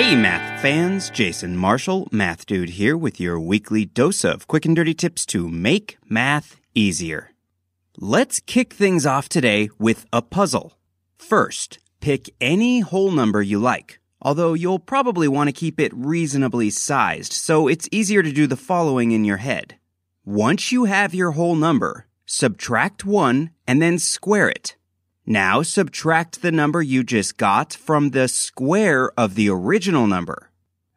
Hey, math fans, Jason Marshall, Math Dude here with your weekly dose of quick and dirty tips to make math easier. Let's kick things off today with a puzzle. First, pick any whole number you like, although you'll probably want to keep it reasonably sized, so it's easier to do the following in your head. Once you have your whole number, subtract 1 and then square it. Now subtract the number you just got from the square of the original number.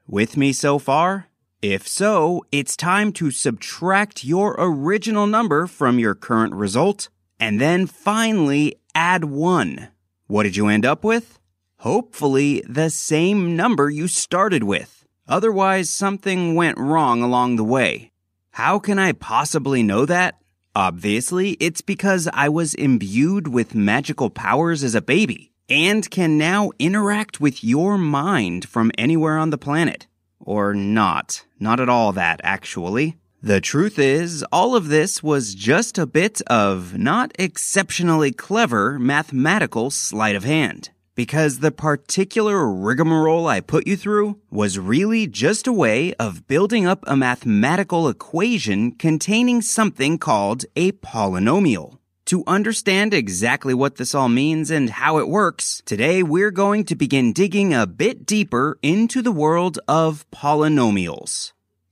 With me so far? If so, it's time to subtract your original number from your current result and then finally add 1. What did you end up with? Hopefully the same number you started with. Otherwise, something went wrong along the way. How can I possibly know that? Obviously, it's because I was imbued with magical powers as a baby and can now interact with your mind from anywhere on the planet. Or not. Not at all that, actually. The truth is, all of this was just a bit of not exceptionally clever mathematical sleight of hand because the particular rigmarole I put you through was really just a way of building up a mathematical equation containing something called a polynomial. To understand exactly what this all means and how it works, today we're going to begin digging a bit deeper into the world of polynomials.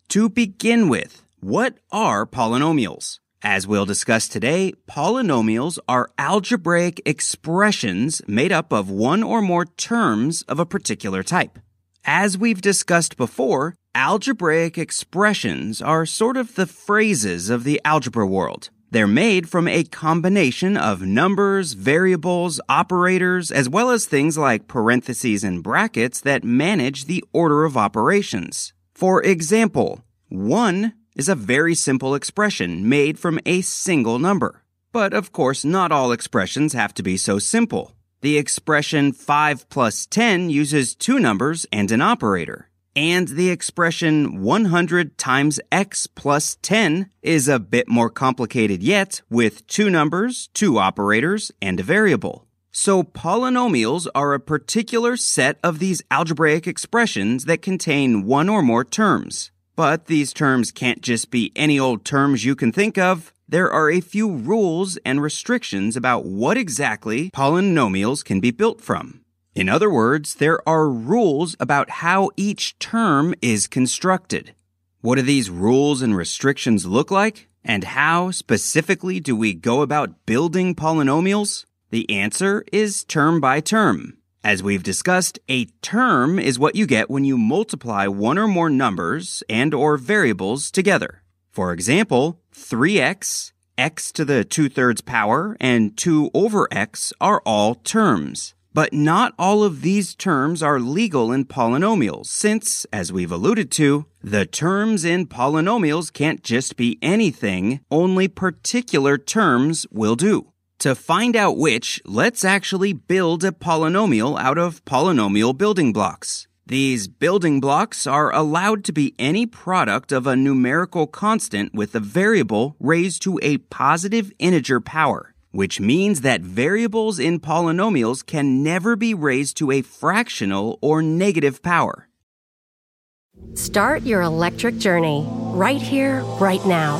To begin with, what are polynomials? As we'll discuss today, polynomials are algebraic expressions made up of one or more terms of a particular type. As we've discussed before, algebraic expressions are sort of the phrases of the algebra world. They're made from a combination of numbers, variables, operators, as well as things like parentheses and brackets that manage the order of operations. For example, 1 is a very simple expression made from a single number. But of course, not all expressions have to be so simple. The expression 5 plus 10 uses two numbers and an operator. And the expression 100 times x plus 10 is a bit more complicated yet with two numbers, two operators, and a variable. So polynomials are a particular set of these algebraic expressions that contain one or more terms. But these terms can't just be any old terms you can think of. There are a few rules and restrictions about what exactly polynomials can be built from. In other words, there are rules about how each term is constructed. What do these rules and restrictions look like? And how specifically do we go about building polynomials? The answer is term by term. As we've discussed, a term is what you get when you multiply one or more numbers and or variables together. For example, 3x, x to the 2 thirds power, and 2 over x are all terms. But not all of these terms are legal in polynomials, since, as we've alluded to, the terms in polynomials can't just be anything, only particular terms will do. To find out which, let's actually build a polynomial out of polynomial building blocks. These building blocks are allowed to be any product of a numerical constant with a variable raised to a positive integer power, which means that variables in polynomials can never be raised to a fractional or negative power. Start your electric journey right here, right now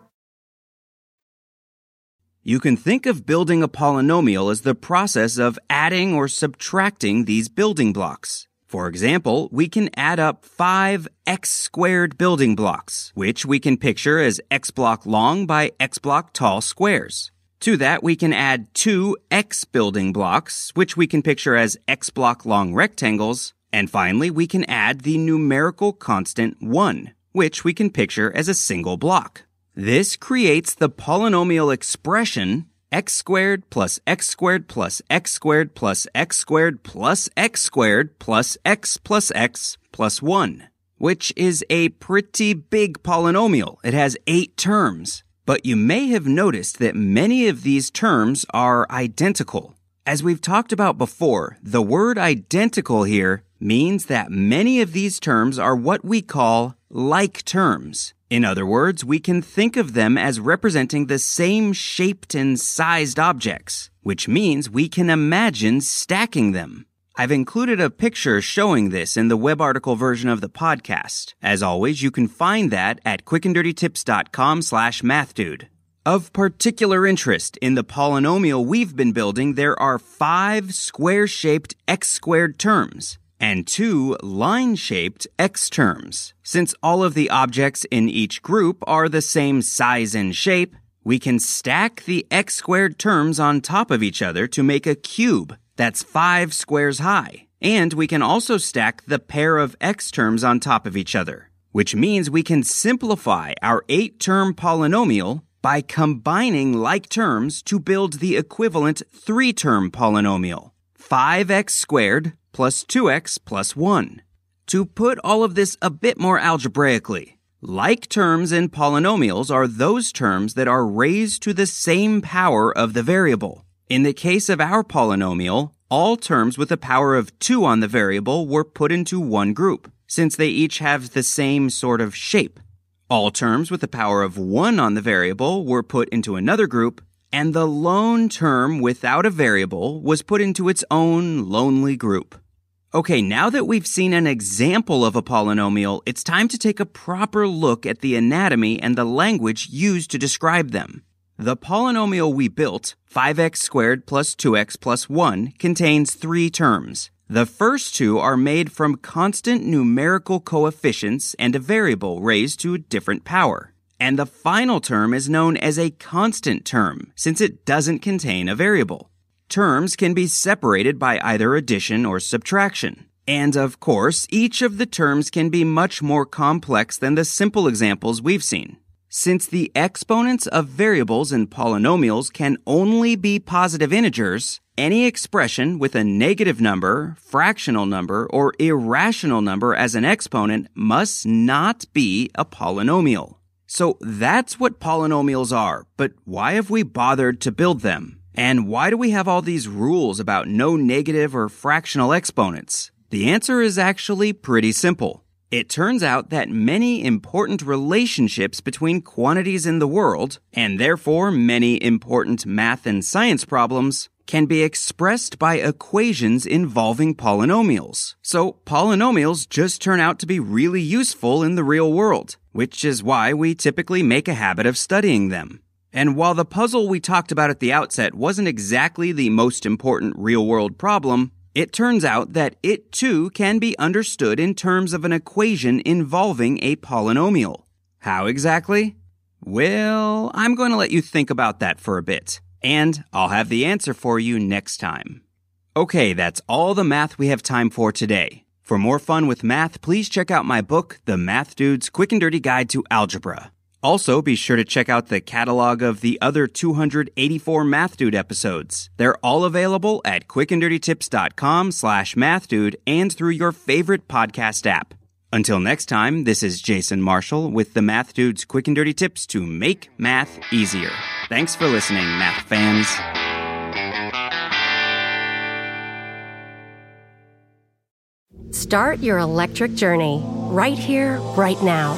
You can think of building a polynomial as the process of adding or subtracting these building blocks. For example, we can add up five x squared building blocks, which we can picture as x block long by x block tall squares. To that, we can add two x building blocks, which we can picture as x block long rectangles. And finally, we can add the numerical constant 1, which we can picture as a single block. This creates the polynomial expression x squared plus x squared plus x squared plus x squared plus x squared plus x plus x plus 1, which is a pretty big polynomial. It has eight terms. But you may have noticed that many of these terms are identical. As we've talked about before, the word identical here means that many of these terms are what we call like terms. In other words, we can think of them as representing the same shaped and sized objects, which means we can imagine stacking them. I've included a picture showing this in the web article version of the podcast. As always, you can find that at quickanddirtytips.com slash mathdude. Of particular interest in the polynomial we've been building, there are five square-shaped x-squared terms and two line-shaped x terms. Since all of the objects in each group are the same size and shape, we can stack the x squared terms on top of each other to make a cube that's five squares high. And we can also stack the pair of x terms on top of each other, which means we can simplify our eight term polynomial by combining like terms to build the equivalent three term polynomial. 5x squared plus 2x plus 1. To put all of this a bit more algebraically, like terms in polynomials are those terms that are raised to the same power of the variable. In the case of our polynomial, all terms with a power of 2 on the variable were put into one group, since they each have the same sort of shape. All terms with a power of 1 on the variable were put into another group, and the lone term without a variable was put into its own lonely group. Okay, now that we've seen an example of a polynomial, it's time to take a proper look at the anatomy and the language used to describe them. The polynomial we built, 5x squared plus 2x plus 1, contains three terms. The first two are made from constant numerical coefficients and a variable raised to a different power. And the final term is known as a constant term, since it doesn't contain a variable. Terms can be separated by either addition or subtraction. And of course, each of the terms can be much more complex than the simple examples we've seen. Since the exponents of variables in polynomials can only be positive integers, any expression with a negative number, fractional number, or irrational number as an exponent must not be a polynomial. So that's what polynomials are, but why have we bothered to build them? And why do we have all these rules about no negative or fractional exponents? The answer is actually pretty simple. It turns out that many important relationships between quantities in the world, and therefore many important math and science problems, can be expressed by equations involving polynomials. So polynomials just turn out to be really useful in the real world, which is why we typically make a habit of studying them. And while the puzzle we talked about at the outset wasn't exactly the most important real world problem, it turns out that it too can be understood in terms of an equation involving a polynomial. How exactly? Well, I'm going to let you think about that for a bit, and I'll have the answer for you next time. Okay, that's all the math we have time for today. For more fun with math, please check out my book, The Math Dude's Quick and Dirty Guide to Algebra. Also, be sure to check out the catalog of the other 284 Math Dude episodes. They're all available at quickanddirtytips.com slash mathdude and through your favorite podcast app. Until next time, this is Jason Marshall with the Math Dude's Quick and Dirty Tips to make math easier. Thanks for listening, math fans. Start your electric journey right here, right now.